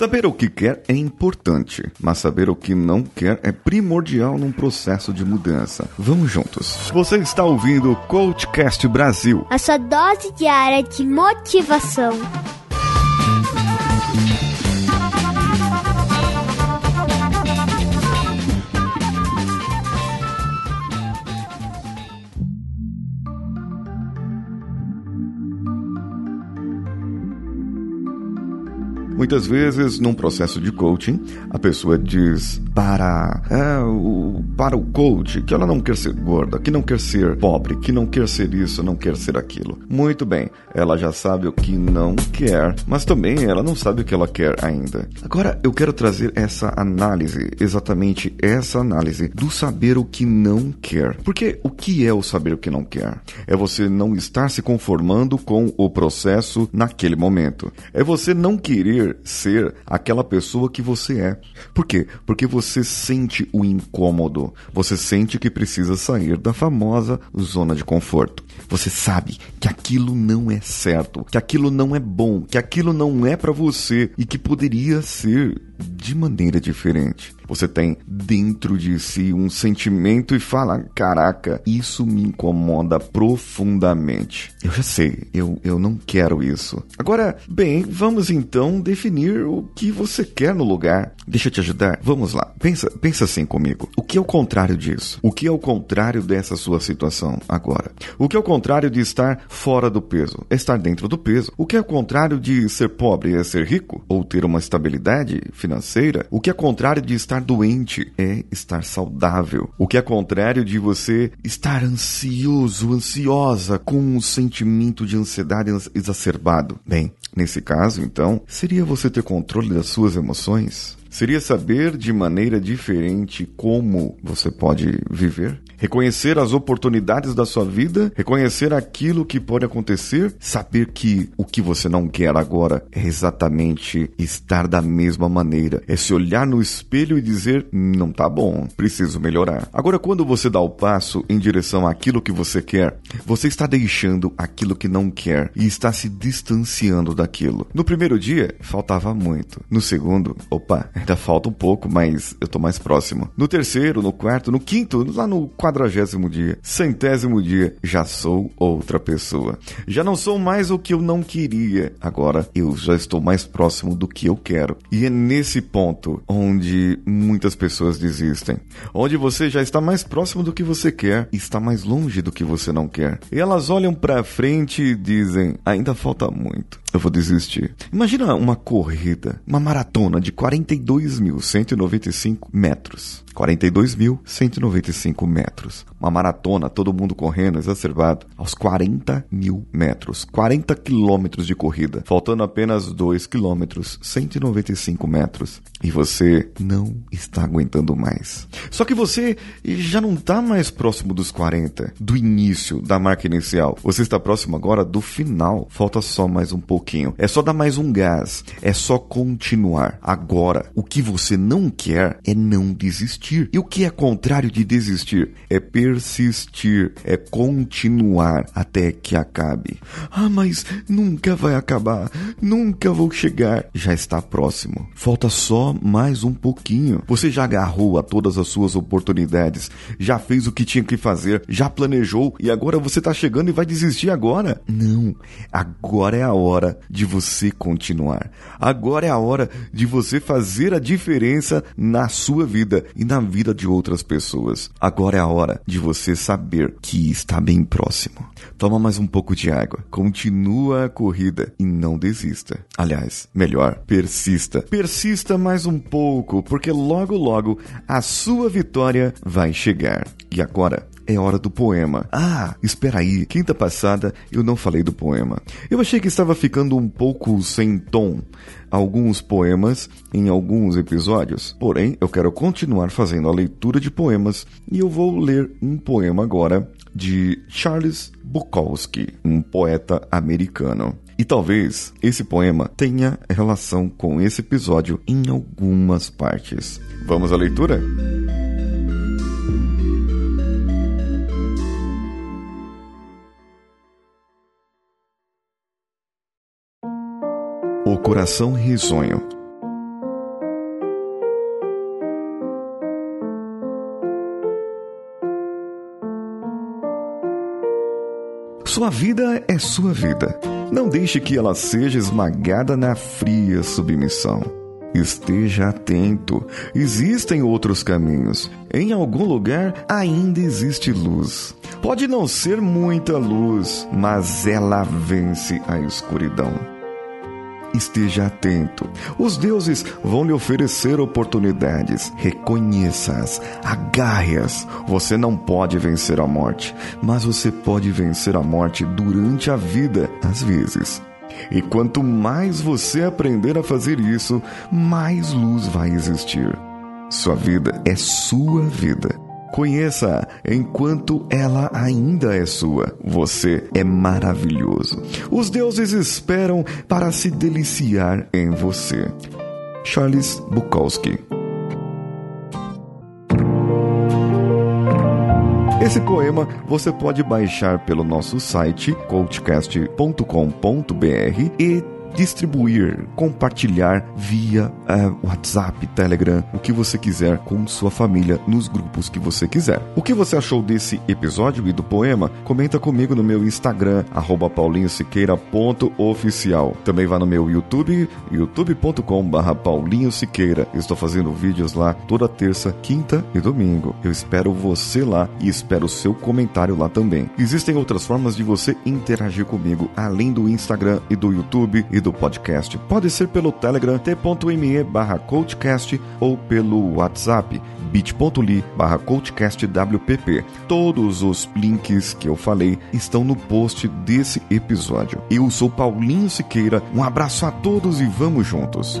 Saber o que quer é importante, mas saber o que não quer é primordial num processo de mudança. Vamos juntos. Você está ouvindo o Coachcast Brasil. A sua dose diária de motivação. Muitas vezes, num processo de coaching, a pessoa diz para, é, o, para o coach que ela não quer ser gorda, que não quer ser pobre, que não quer ser isso, não quer ser aquilo. Muito bem, ela já sabe o que não quer, mas também ela não sabe o que ela quer ainda. Agora, eu quero trazer essa análise, exatamente essa análise do saber o que não quer. Porque o que é o saber o que não quer? É você não estar se conformando com o processo naquele momento. É você não querer ser aquela pessoa que você é. Por quê? Porque você sente o incômodo. Você sente que precisa sair da famosa zona de conforto. Você sabe que aquilo não é certo, que aquilo não é bom, que aquilo não é para você e que poderia ser de maneira diferente. Você tem dentro de si um sentimento e fala: caraca, isso me incomoda profundamente. Eu já sei, eu, eu não quero isso. Agora, bem, vamos então definir o que você quer no lugar. Deixa eu te ajudar. Vamos lá. Pensa, pensa assim comigo. O que é o contrário disso? O que é o contrário dessa sua situação agora? O que é o contrário de estar fora do peso? É estar dentro do peso. O que é o contrário de ser pobre? É ser rico? Ou ter uma estabilidade financeira? O que é contrário de estar doente? É estar saudável. O que é contrário de você estar ansioso, ansiosa, com um sentimento de ansiedade exacerbado? Bem, nesse caso, então, seria você ter controle das suas emoções? Seria saber de maneira diferente como você pode viver? Reconhecer as oportunidades da sua vida, reconhecer aquilo que pode acontecer, saber que o que você não quer agora é exatamente estar da mesma maneira, é se olhar no espelho e dizer: não tá bom, preciso melhorar. Agora, quando você dá o passo em direção àquilo que você quer, você está deixando aquilo que não quer e está se distanciando daquilo. No primeiro dia, faltava muito. No segundo, opa, ainda falta um pouco, mas eu tô mais próximo. No terceiro, no quarto, no quinto, lá no quadragésimo dia, centésimo dia, já sou outra pessoa. Já não sou mais o que eu não queria. Agora eu já estou mais próximo do que eu quero. E é nesse ponto onde muitas pessoas desistem. Onde você já está mais próximo do que você quer e está mais longe do que você não quer. E elas olham para frente e dizem: ainda falta muito. Eu vou desistir. Imagina uma corrida, uma maratona de 42.195 metros. 42.195 metros. Uma maratona, todo mundo correndo, exacerbado, aos 40 mil metros. 40 quilômetros de corrida, faltando apenas 2 quilômetros, 195 metros. E você não está aguentando mais. Só que você já não está mais próximo dos 40, do início, da marca inicial. Você está próximo agora do final. Falta só mais um pouquinho. É só dar mais um gás. É só continuar. Agora, o que você não quer é não desistir. E o que é contrário de desistir? É persistir, é continuar até que acabe. Ah, mas nunca vai acabar. Nunca vou chegar. Já está próximo. Falta só mais um pouquinho. Você já agarrou a todas as suas oportunidades, já fez o que tinha que fazer, já planejou e agora você está chegando e vai desistir agora? Não. Agora é a hora de você continuar. Agora é a hora de você fazer a diferença na sua vida e na vida de outras pessoas. Agora é a hora de você saber que está bem próximo. Toma mais um pouco de água, continua a corrida e não desista. Aliás, melhor, persista. Persista mais um pouco, porque logo logo a sua vitória vai chegar. E agora, é hora do poema. Ah, espera aí, quinta passada eu não falei do poema. Eu achei que estava ficando um pouco sem tom alguns poemas em alguns episódios. Porém, eu quero continuar fazendo a leitura de poemas e eu vou ler um poema agora de Charles Bukowski, um poeta americano. E talvez esse poema tenha relação com esse episódio em algumas partes. Vamos à leitura? coração risonho. Sua vida é sua vida. Não deixe que ela seja esmagada na fria submissão. Esteja atento. Existem outros caminhos. Em algum lugar ainda existe luz. Pode não ser muita luz, mas ela vence a escuridão. Esteja atento. Os deuses vão lhe oferecer oportunidades. Reconheça-as, agarre-as. Você não pode vencer a morte, mas você pode vencer a morte durante a vida, às vezes. E quanto mais você aprender a fazer isso, mais luz vai existir. Sua vida é sua vida. Conheça enquanto ela ainda é sua. Você é maravilhoso. Os deuses esperam para se deliciar em você. Charles Bukowski Esse poema você pode baixar pelo nosso site coachcast.com.br e distribuir, compartilhar via uh, WhatsApp, Telegram, o que você quiser com sua família nos grupos que você quiser. O que você achou desse episódio e do poema? Comenta comigo no meu Instagram, paulinhosiqueira.oficial. Também vá no meu YouTube, youtube.com.br paulinhosiqueira. Estou fazendo vídeos lá toda terça, quinta e domingo. Eu espero você lá e espero o seu comentário lá também. Existem outras formas de você interagir comigo, além do Instagram e do YouTube e do podcast. Pode ser pelo Telegram t.me barra coachcast ou pelo WhatsApp bit.ly barra coachcastwpp. Todos os links que eu falei estão no post desse episódio. Eu sou Paulinho Siqueira, um abraço a todos e vamos juntos!